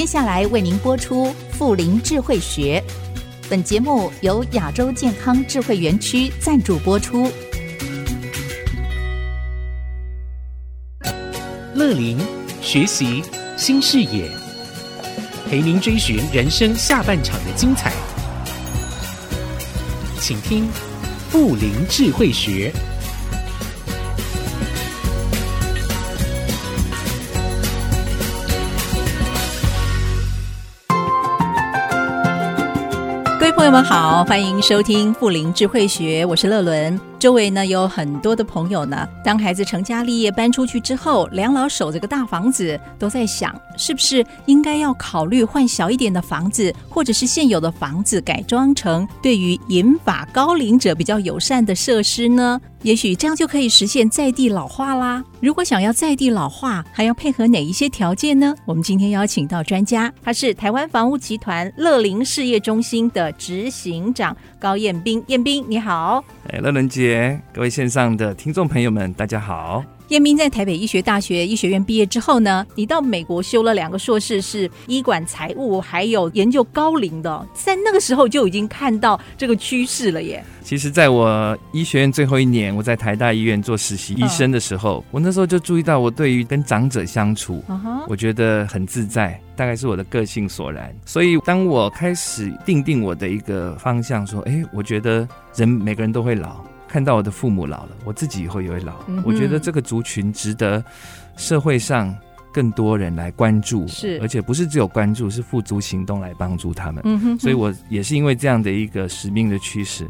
接下来为您播出《富龄智慧学》，本节目由亚洲健康智慧园区赞助播出。乐林学习新视野，陪您追寻人生下半场的精彩。请听《富龄智慧学》。友们好，欢迎收听《富林智慧学》，我是乐伦。周围呢有很多的朋友呢，当孩子成家立业搬出去之后，两老守着个大房子，都在想，是不是应该要考虑换小一点的房子，或者是现有的房子改装成对于银发高龄者比较友善的设施呢？也许这样就可以实现在地老化啦。如果想要在地老化，还要配合哪一些条件呢？我们今天邀请到专家，他是台湾房屋集团乐林事业中心的执执行长高彦斌。彦斌，你好。哎，乐伦姐，各位线上的听众朋友们，大家好。彦斌在台北医学大学医学院毕业之后呢，你到美国修了两个硕士，是医管财务，还有研究高龄的，在那个时候就已经看到这个趋势了耶。其实，在我医学院最后一年，我在台大医院做实习医生的时候，哦、我那时候就注意到，我对于跟长者相处，哦、我觉得很自在，大概是我的个性所然。所以，当我开始定定我的一个方向，说，哎，我觉得人每个人都会老。看到我的父母老了，我自己以后也会老。嗯、我觉得这个族群值得社会上更多人来关注，是，而且不是只有关注，是付诸行动来帮助他们。嗯哼哼，所以我也是因为这样的一个使命的驱使，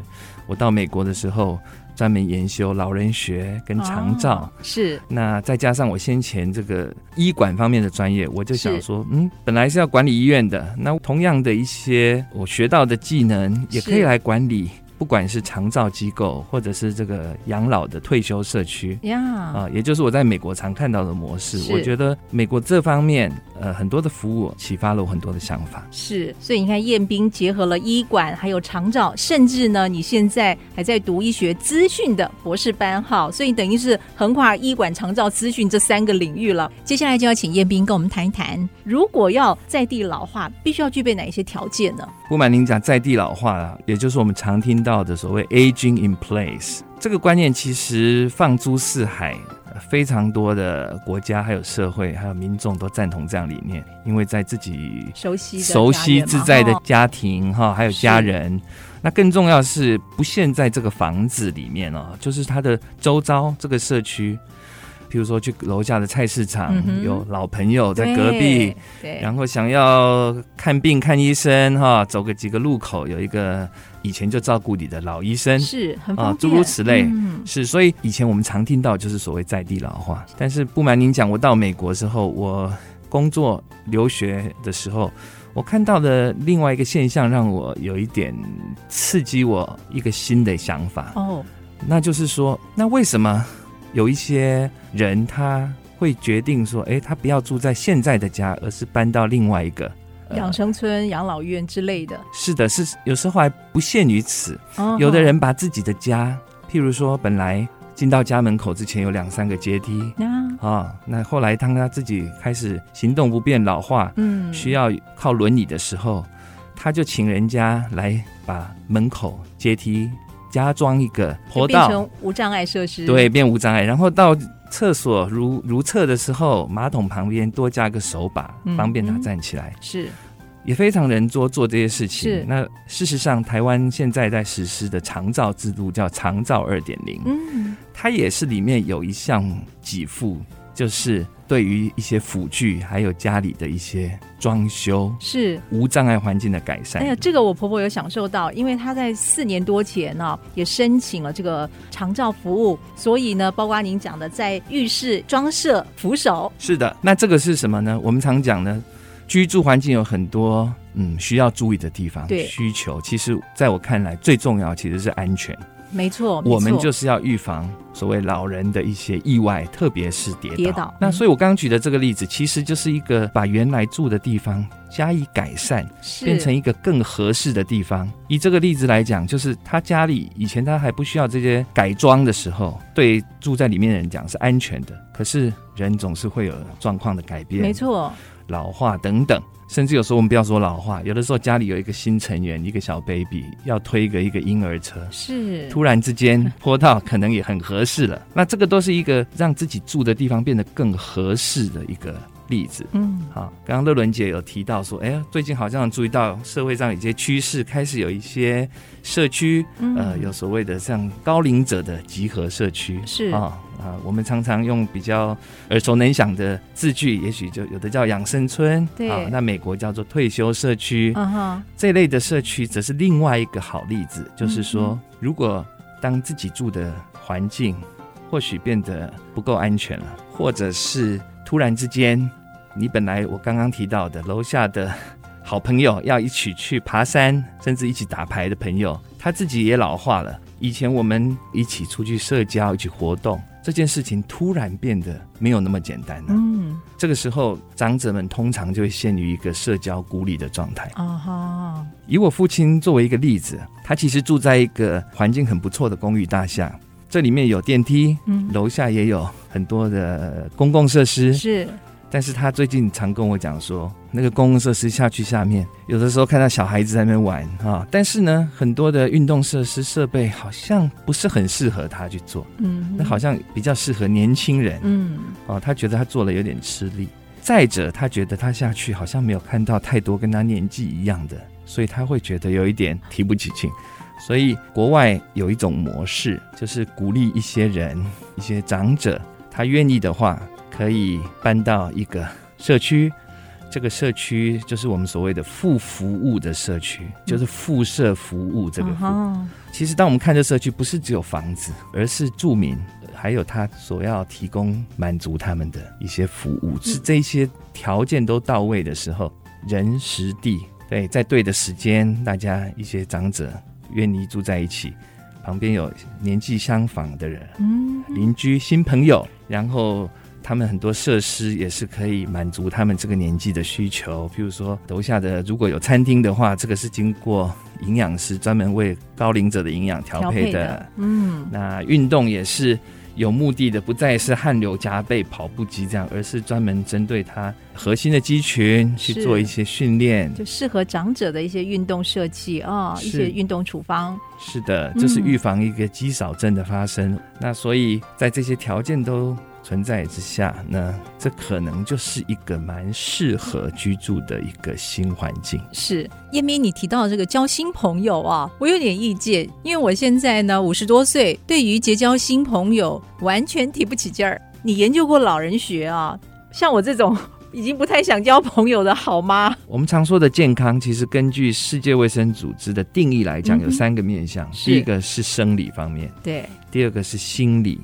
我到美国的时候专门研修老人学跟长照。哦、是，那再加上我先前这个医管方面的专业，我就想说，嗯，本来是要管理医院的，那同样的一些我学到的技能也可以来管理。不管是长照机构，或者是这个养老的退休社区，呀.啊，也就是我在美国常看到的模式。我觉得美国这方面，呃，很多的服务启发了我很多的想法。是，所以你看，彦斌结合了医管还有长照，甚至呢，你现在还在读医学资讯的博士班，哈，所以等于是横跨医管、长照、资讯这三个领域了。接下来就要请彦斌跟我们谈一谈，如果要在地老化，必须要具备哪一些条件呢？不瞒您讲，在地老化，也就是我们常听到的所谓 aging in place 这个观念，其实放诸四海，非常多的国家、还有社会、还有民众都赞同这样理念，因为在自己熟悉、熟悉自在的家庭哈，还有家人，那更重要是不限在这个房子里面哦，就是它的周遭这个社区。譬如说去楼下的菜市场，嗯、有老朋友在隔壁，然后想要看病看医生哈，走个几个路口有一个以前就照顾你的老医生，是很方便，诸如此类，嗯、是。所以以前我们常听到就是所谓在地老化，但是不瞒您讲，我到美国之后，我工作留学的时候，我看到的另外一个现象，让我有一点刺激我一个新的想法哦，那就是说，那为什么？有一些人他会决定说：“哎，他不要住在现在的家，而是搬到另外一个养生村、养老院之类的。”是的，是有时候还不限于此。哦、有的人把自己的家，譬如说，本来进到家门口之前有两三个阶梯啊、哦，那后来当他自己开始行动不便、老化，嗯，需要靠轮椅的时候，他就请人家来把门口阶梯。加装一个坡道，变成无障碍设施。对，变无障碍。然后到厕所如如厕的时候，马桶旁边多加个手把，嗯、方便他站起来。是，也非常人多做这些事情。是，那事实上，台湾现在在实施的长照制度叫长照二点零。嗯，它也是里面有一项给付，就是。对于一些辅具，还有家里的一些装修，是无障碍环境的改善。哎呀，这个我婆婆有享受到，因为她在四年多前呢、哦，也申请了这个长照服务，所以呢，包括您讲的在浴室装设扶手。是的，那这个是什么呢？我们常讲呢，居住环境有很多嗯需要注意的地方，对需求。其实在我看来，最重要其实是安全。没错，我们就是要预防所谓老人的一些意外，特别是跌倒。跌倒。那所以，我刚刚举的这个例子，其实就是一个把原来住的地方加以改善，变成一个更合适的地方。以这个例子来讲，就是他家里以前他还不需要这些改装的时候，对住在里面的人讲是安全的。可是人总是会有状况的改变，没错，老化等等。甚至有时候我们不要说老化，有的时候家里有一个新成员，一个小 baby 要推一个一个婴儿车，是突然之间坡道可能也很合适了。那这个都是一个让自己住的地方变得更合适的一个例子。嗯，好，刚刚乐伦姐有提到说，哎呀，最近好像注意到社会上有些趋势，开始有一些社区，呃，有所谓的像高龄者的集合社区，是。啊。啊，我们常常用比较耳熟能详的字句，也许就有的叫养生村，对。啊，那美国叫做退休社区，嗯哼，这类的社区则是另外一个好例子，就是说，如果当自己住的环境或许变得不够安全了，或者是突然之间，你本来我刚刚提到的楼下的好朋友要一起去爬山，甚至一起打牌的朋友，他自己也老化了，以前我们一起出去社交，一起活动。这件事情突然变得没有那么简单了。嗯，这个时候长者们通常就会陷于一个社交孤立的状态。啊哈！以我父亲作为一个例子，他其实住在一个环境很不错的公寓大厦，这里面有电梯，嗯，楼下也有很多的公共设施。是。但是他最近常跟我讲说，那个公共设施下去下面，有的时候看到小孩子在那边玩啊，但是呢，很多的运动设施设备好像不是很适合他去做，嗯，那好像比较适合年轻人，嗯，哦，他觉得他做了有点吃力。再者，他觉得他下去好像没有看到太多跟他年纪一样的，所以他会觉得有一点提不起劲。所以国外有一种模式，就是鼓励一些人、一些长者，他愿意的话。可以搬到一个社区，这个社区就是我们所谓的附服务的社区，就是附设服务这个服务。其实，当我们看这社区，不是只有房子，而是住民，还有他所要提供满足他们的一些服务，是这些条件都到位的时候，人、时、地，对，在对的时间，大家一些长者愿意住在一起，旁边有年纪相仿的人，嗯，邻居、新朋友，然后。他们很多设施也是可以满足他们这个年纪的需求，譬如说楼下的如果有餐厅的话，这个是经过营养师专门为高龄者的营养调配的。嗯，那运动也是有目的的，不再是汗流浃背跑步机这样，而是专门针对他核心的肌群去做一些训练，就适合长者的一些运动设计啊，一些运动处方。是的，这是预防一个肌少症的发生。嗯、那所以在这些条件都。存在之下，那这可能就是一个蛮适合居住的一个新环境。是燕咪，你提到这个交新朋友啊，我有点意见，因为我现在呢五十多岁，对于结交新朋友完全提不起劲儿。你研究过老人学啊？像我这种。已经不太想交朋友的好吗？我们常说的健康，其实根据世界卫生组织的定义来讲，有三个面向。第一个是生理方面，对；第二个是心理、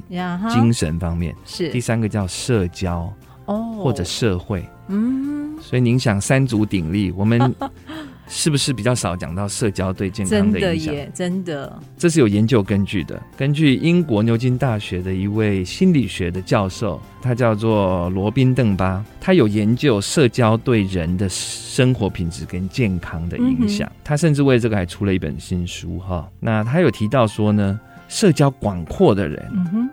精神方面，是；第三个叫社交，哦，或者社会。嗯，所以您想三足鼎立，我们。是不是比较少讲到社交对健康的影响？真的耶，真的，这是有研究根据的。根据英国牛津大学的一位心理学的教授，他叫做罗宾邓巴，他有研究社交对人的生活品质跟健康的影响。嗯、他甚至为这个还出了一本新书哈。那他有提到说呢。社交广阔的人，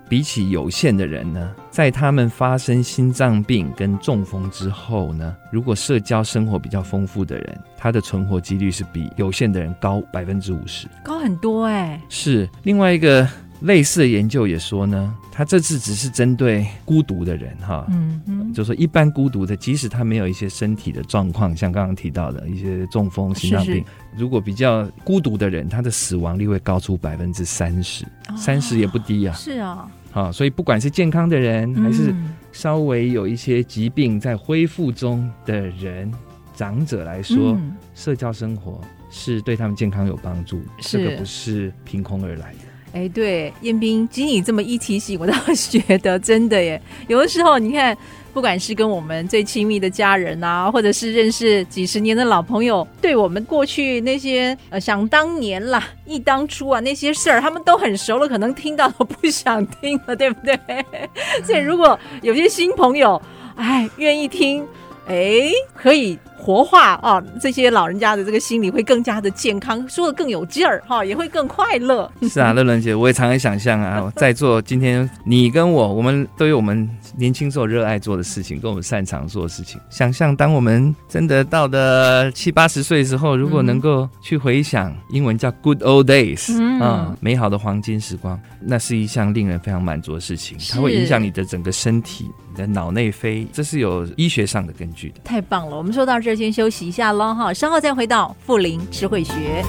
比起有限的人呢，在他们发生心脏病跟中风之后呢，如果社交生活比较丰富的人，他的存活几率是比有限的人高百分之五十，高很多哎。是另外一个。类似的研究也说呢，他这次只是针对孤独的人哈，嗯嗯，就说一般孤独的，即使他没有一些身体的状况，像刚刚提到的一些中风、心脏病，是是。如果比较孤独的人，他的死亡率会高出百分之三十，三十也不低啊。是啊，啊，所以不管是健康的人，还是稍微有一些疾病在恢复中的人，长者来说，嗯、社交生活是对他们健康有帮助，这个不是凭空而来的。哎，对，彦彬，经你这么一提醒，我倒觉得真的耶。有的时候，你看，不管是跟我们最亲密的家人啊，或者是认识几十年的老朋友，对我们过去那些呃想当年啦、忆当初啊那些事儿，他们都很熟了，可能听到都不想听了，对不对？所以，如果有些新朋友，哎，愿意听，哎，可以。活化啊，这些老人家的这个心理会更加的健康，说的更有劲儿哈，也会更快乐。是啊，乐伦姐，我也常常想象啊，在座今天你跟我，我们都有我们年轻时候热爱做的事情，跟我们擅长做的事情。想象当我们真的到了七八十岁的时候，如果能够去回想，英文叫 Good Old Days 啊、嗯，美好的黄金时光，那是一项令人非常满足的事情。它会影响你的整个身体，你的脑内啡，这是有医学上的根据的。太棒了，我们说到这先休息一下喽哈，稍后再回到富林智慧学。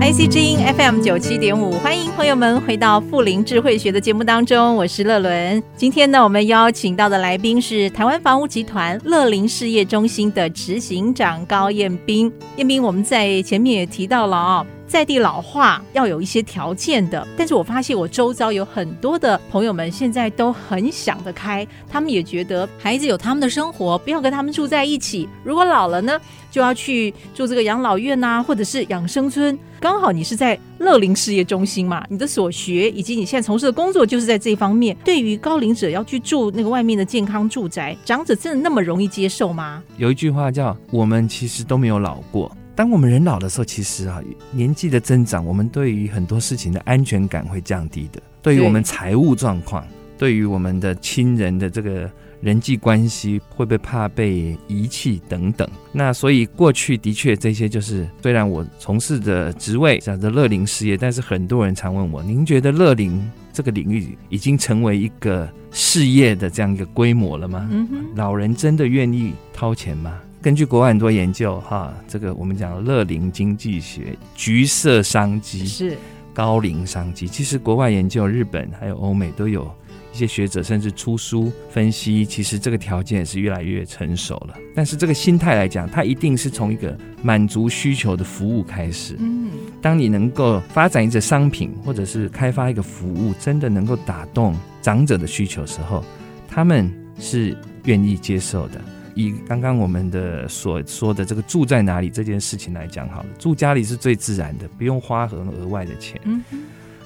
IC 之音 FM 九七点五，欢迎朋友们回到富林智慧学的节目当中，我是乐伦。今天呢，我们邀请到的来宾是台湾房屋集团乐林事业中心的执行长高彦斌。彦斌，我们在前面也提到了啊、哦。在地老化要有一些条件的，但是我发现我周遭有很多的朋友们现在都很想得开，他们也觉得孩子有他们的生活，不要跟他们住在一起。如果老了呢，就要去住这个养老院呐、或者是养生村。刚好你是在乐龄事业中心嘛，你的所学以及你现在从事的工作就是在这方面。对于高龄者要去住那个外面的健康住宅，长者真的那么容易接受吗？有一句话叫“我们其实都没有老过”。当我们人老的时候，其实啊，年纪的增长，我们对于很多事情的安全感会降低的。对于我们财务状况，对于我们的亲人的这个人际关系，会不会怕被遗弃等等。那所以过去的确这些就是，虽然我从事的职位叫做乐龄事业，但是很多人常问我：您觉得乐龄这个领域已经成为一个事业的这样一个规模了吗？嗯，老人真的愿意掏钱吗？根据国外很多研究，哈，这个我们讲乐龄经济学，橘色商机是高龄商机。其实国外研究，日本还有欧美都有一些学者甚至出书分析，其实这个条件是越来越成熟了。但是这个心态来讲，它一定是从一个满足需求的服务开始。嗯，当你能够发展一个商品，或者是开发一个服务，真的能够打动长者的需求的时候，他们是愿意接受的。以刚刚我们的所说的这个住在哪里这件事情来讲，好了，住家里是最自然的，不用花很额外的钱。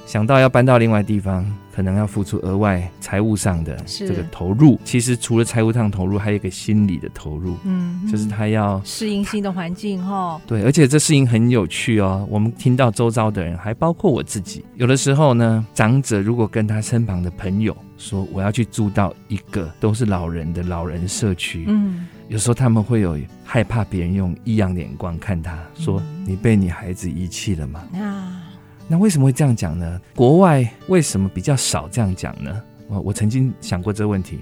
想到要搬到另外地方，可能要付出额外财务上的这个投入。其实除了财务上投入，还有一个心理的投入。嗯，就是他要适应新的环境哈。对，而且这适应很有趣哦。我们听到周遭的人，还包括我自己，有的时候呢，长者如果跟他身旁的朋友。说我要去住到一个都是老人的老人社区，嗯，有时候他们会有害怕别人用异样的眼光看他，说你被你孩子遗弃了吗？啊，那为什么会这样讲呢？国外为什么比较少这样讲呢？我我曾经想过这个问题，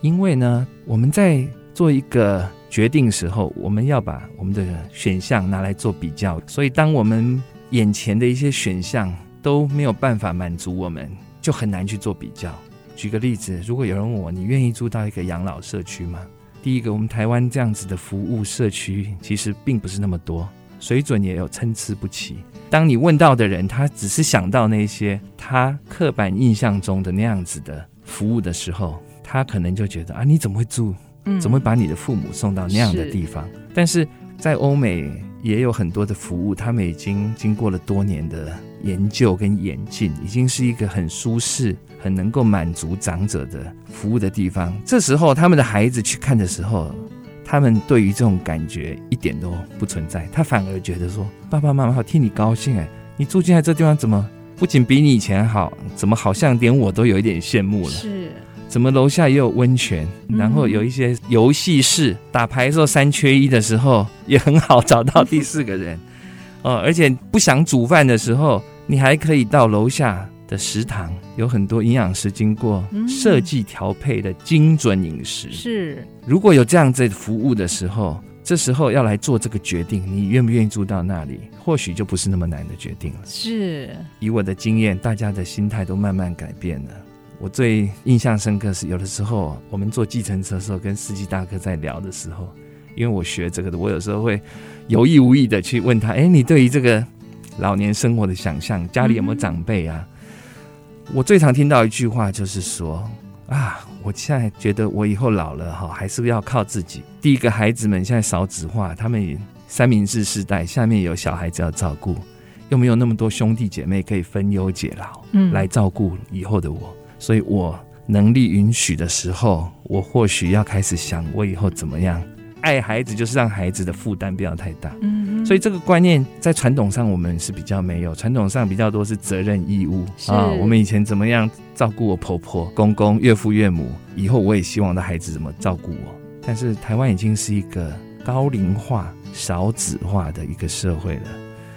因为呢，我们在做一个决定时候，我们要把我们的选项拿来做比较，所以当我们眼前的一些选项都没有办法满足我们，就很难去做比较。举个例子，如果有人问我，你愿意住到一个养老社区吗？第一个，我们台湾这样子的服务社区其实并不是那么多，水准也有参差不齐。当你问到的人，他只是想到那些他刻板印象中的那样子的服务的时候，他可能就觉得啊，你怎么会住？怎么会把你的父母送到那样的地方？嗯，但是在欧美也有很多的服务，他们已经经过了多年的研究跟演进，已经是一个很舒适。很能够满足长者的服务的地方，这时候他们的孩子去看的时候，他们对于这种感觉一点都不存在，他反而觉得说：“爸爸妈妈好替你高兴哎，你住进来这地方怎么不仅比你以前好，怎么好像连我都有一点羡慕了？是，怎么楼下也有温泉，然后有一些游戏室，打牌的时候三缺一的时候也很好找到第四个人哦，而且不想煮饭的时候，你还可以到楼下。”的食堂有很多营养师经过设计调配的精准饮食。是，如果有这样子服务的时候，这时候要来做这个决定，你愿不愿意住到那里，或许就不是那么难的决定了。是，以我的经验，大家的心态都慢慢改变了。我最印象深刻是，有的时候我们坐计程车的时候，跟司机大哥在聊的时候，因为我学这个的，我有时候会有意无意的去问他：“哎，你对于这个老年生活的想象，家里有没有长辈啊？”我最常听到一句话就是说啊，我现在觉得我以后老了哈，还是要靠自己。第一个，孩子们现在少子化，他们三明治世代，下面有小孩子要照顾，又没有那么多兄弟姐妹可以分忧解劳，嗯，来照顾以后的我。所以我能力允许的时候，我或许要开始想我以后怎么样。爱孩子就是让孩子的负担不要太大，嗯，所以这个观念在传统上我们是比较没有，传统上比较多是责任义务啊。我们以前怎么样照顾我婆婆、公公、岳父、岳母，以后我也希望的孩子怎么照顾我。但是台湾已经是一个高龄化、少子化的一个社会了，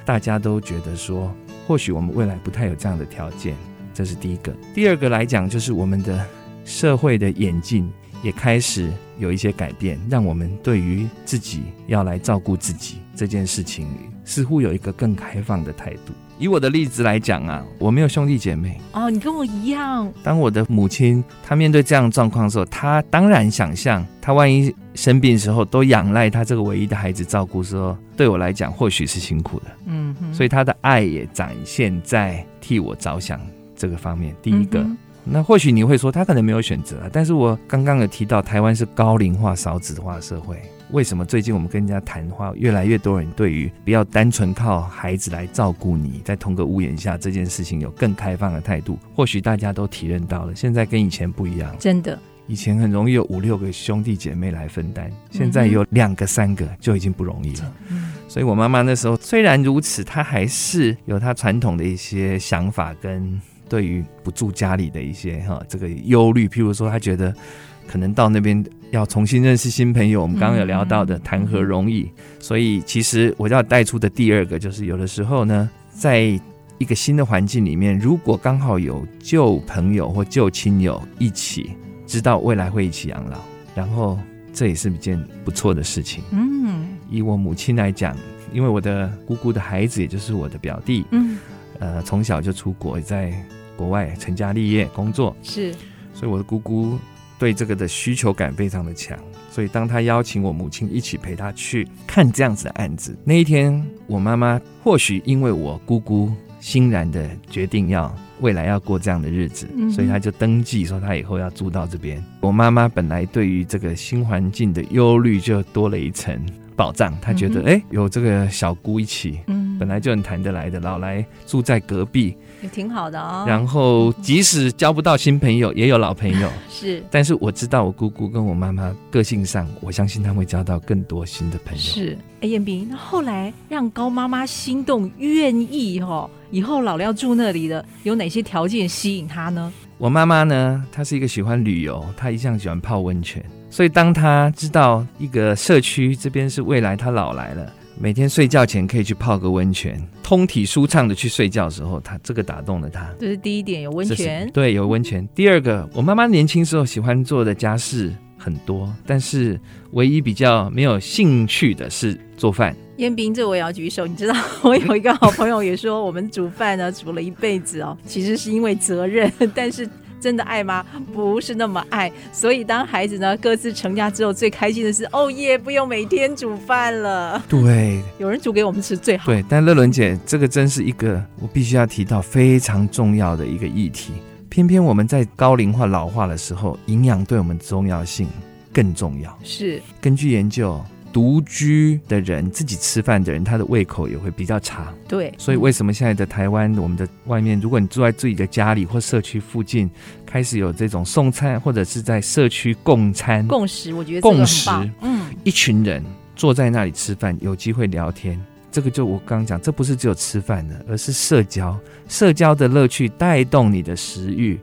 大家都觉得说，或许我们未来不太有这样的条件，这是第一个。第二个来讲，就是我们的社会的演进。也开始有一些改变，让我们对于自己要来照顾自己这件事情，似乎有一个更开放的态度。以我的例子来讲啊，我没有兄弟姐妹哦，你跟我一样。当我的母亲她面对这样的状况的时候，她当然想象，她万一生病的时候都仰赖她这个唯一的孩子照顾的时候，对我来讲或许是辛苦的。嗯哼，所以她的爱也展现在替我着想这个方面。第一个。嗯那或许你会说他可能没有选择，但是我刚刚有提到台湾是高龄化、少子化社会，为什么最近我们跟人家谈话，越来越多人对于不要单纯靠孩子来照顾你，在同个屋檐下这件事情有更开放的态度？或许大家都体认到了，现在跟以前不一样，真的，以前很容易有五六个兄弟姐妹来分担，现在有两个、三个就已经不容易了。嗯，所以我妈妈那时候虽然如此，她还是有她传统的一些想法跟。对于不住家里的一些哈这个忧虑，譬如说他觉得可能到那边要重新认识新朋友，我们刚刚有聊到的谈何容易，所以其实我要带出的第二个就是有的时候呢，在一个新的环境里面，如果刚好有旧朋友或旧亲友一起，知道未来会一起养老，然后这也是一件不错的事情。嗯，以我母亲来讲，因为我的姑姑的孩子也就是我的表弟，嗯，呃，从小就出国在。国外成家立业工作是，所以我的姑姑对这个的需求感非常的强，所以当她邀请我母亲一起陪她去看这样子的案子，那一天我妈妈或许因为我姑姑欣然的决定要未来要过这样的日子，所以她就登记说她以后要住到这边。我妈妈本来对于这个新环境的忧虑就多了一层保障，她觉得哎有这个小姑一起，嗯，本来就很谈得来的，老来住在隔壁。也挺好的哦。然后，即使交不到新朋友，也有老朋友。是。但是我知道，我姑姑跟我妈妈个性上，我相信他会交到更多新的朋友。是。哎，彦斌，那后来让高妈妈心动，愿意哦，以后老了要住那里的，有哪些条件吸引她呢？我妈妈呢，她是一个喜欢旅游，她一向喜欢泡温泉，所以当她知道一个社区这边是未来她老来了。每天睡觉前可以去泡个温泉，通体舒畅的去睡觉的时候，他这个打动了他。这是第一点，有温泉。对，有温泉。第二个，我妈妈年轻时候喜欢做的家事很多，但是唯一比较没有兴趣的是做饭。彦斌，这我也要举手。你知道，我有一个好朋友也说，我们煮饭呢，煮了一辈子哦，其实是因为责任，但是。真的爱吗？不是那么爱，所以当孩子呢各自成家之后，最开心的是哦耶，不用每天煮饭了。对，有人煮给我们吃最好。对，但乐伦姐，这个真是一个我必须要提到非常重要的一个议题。偏偏我们在高龄化老化的时候，营养对我们重要性更重要。是，根据研究。独居的人，自己吃饭的人，他的胃口也会比较差。对，所以为什么现在的台湾，我们的外面，如果你住在自己的家里或社区附近，开始有这种送餐，或者是在社区共餐、共识，我觉得共识，嗯，一群人坐在那里吃饭，有机会聊天，这个就我刚刚讲，这不是只有吃饭的，而是社交，社交的乐趣带动你的食欲。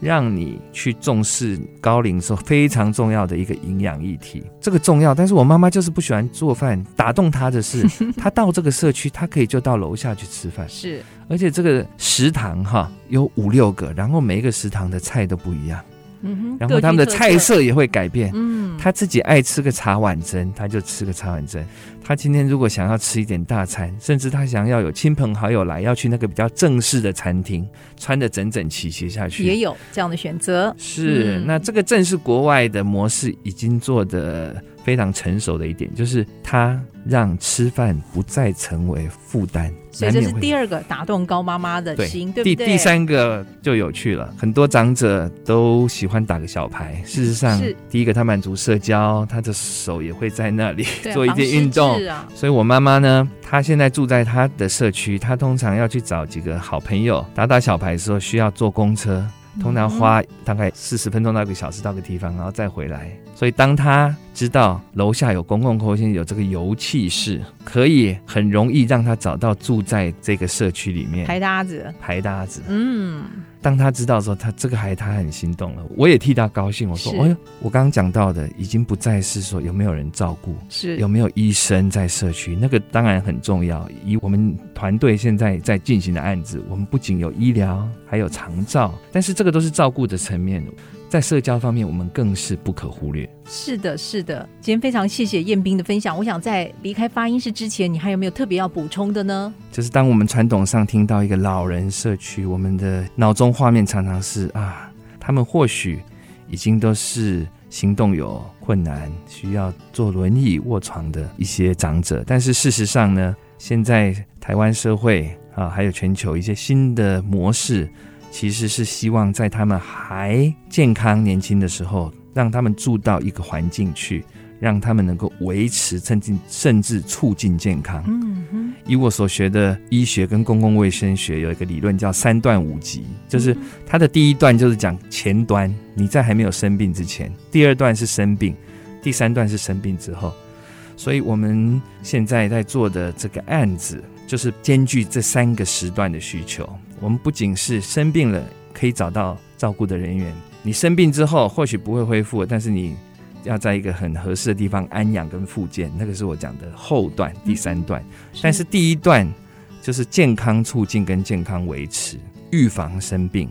让你去重视高龄时候非常重要的一个营养议题，这个重要。但是我妈妈就是不喜欢做饭，打动她的是，她到这个社区，她可以就到楼下去吃饭。是，而且这个食堂哈有五六个，然后每一个食堂的菜都不一样。嗯哼，然后他们的菜色也会改变。嗯，他自己爱吃个茶碗蒸，她就吃个茶碗蒸。他今天如果想要吃一点大餐，甚至他想要有亲朋好友来，要去那个比较正式的餐厅，穿的整整齐齐下去，也有这样的选择。是，那这个正是国外的模式已经做的非常成熟的一点，就是他让吃饭不再成为负担。所以这是第二个打动高妈妈的心，对，对不对？第第三个就有趣了，很多长者都喜欢打个小牌。事实上，第一个他满足社交，他的手也会在那里做一些运动。啊、所以我妈妈呢，她现在住在她的社区，她通常要去找几个好朋友打打小牌的时候，需要坐公车。通常花大概四十分钟到一个小时到个地方，然后再回来。所以当他知道楼下有公共空间，有这个油气室，可以很容易让他找到住在这个社区里面。排搭子，排搭子，嗯。当他知道说他这个孩子他很心动了，我也替他高兴。我说：“哎呦，我刚刚讲到的已经不再是说有没有人照顾，是有没有医生在社区，那个当然很重要。以我们团队现在在进行的案子，我们不仅有医疗，还有长照，但是这个都是照顾的层面。”在社交方面，我们更是不可忽略。是的，是的。今天非常谢谢彦斌的分享。我想在离开发音室之前，你还有没有特别要补充的呢？就是当我们传统上听到一个老人社区，我们的脑中画面常常是啊，他们或许已经都是行动有困难，需要坐轮椅卧床的一些长者。但是事实上呢，现在台湾社会啊，还有全球一些新的模式。其实是希望在他们还健康年轻的时候，让他们住到一个环境去，让他们能够维持甚至甚至促进健康。嗯哼。以我所学的医学跟公共卫生学有一个理论叫三段五级，就是它的第一段就是讲前端，你在还没有生病之前；第二段是生病；第三段是生病之后。所以我们现在在做的这个案子，就是兼具这三个时段的需求。我们不仅是生病了可以找到照顾的人员，你生病之后或许不会恢复，但是你要在一个很合适的地方安养跟复健，那个是我讲的后段第三段。但是第一段就是健康促进跟健康维持，预防生病，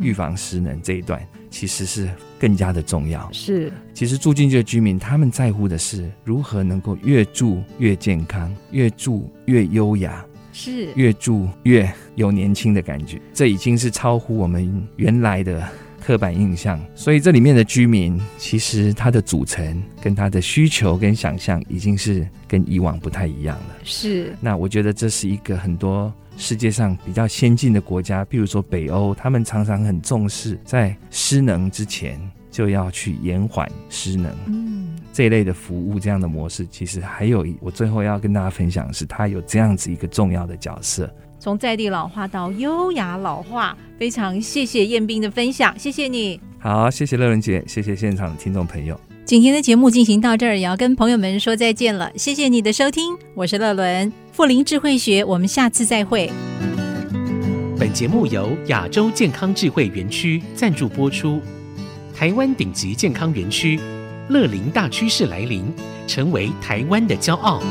预防失能这一段其实是更加的重要。是，其实住进去的居民他们在乎的是如何能够越住越健康，越住越优雅。是越住越有年轻的感觉，这已经是超乎我们原来的刻板印象。所以这里面的居民，其实他的组成跟他的需求跟想象，已经是跟以往不太一样了。是，那我觉得这是一个很多世界上比较先进的国家，比如说北欧，他们常常很重视在失能之前就要去延缓失能。嗯。这一类的服务，这样的模式，其实还有我最后要跟大家分享的是，它有这样子一个重要的角色，从在地老化到优雅老化，非常谢谢彦斌的分享，谢谢你。好，谢谢乐伦姐，谢谢现场的听众朋友。今天的节目进行到这儿，也要跟朋友们说再见了。谢谢你的收听，我是乐伦，富林智慧学，我们下次再会。本节目由亚洲健康智慧园区赞助播出，台湾顶级健康园区。乐龄大趋势来临，成为台湾的骄傲。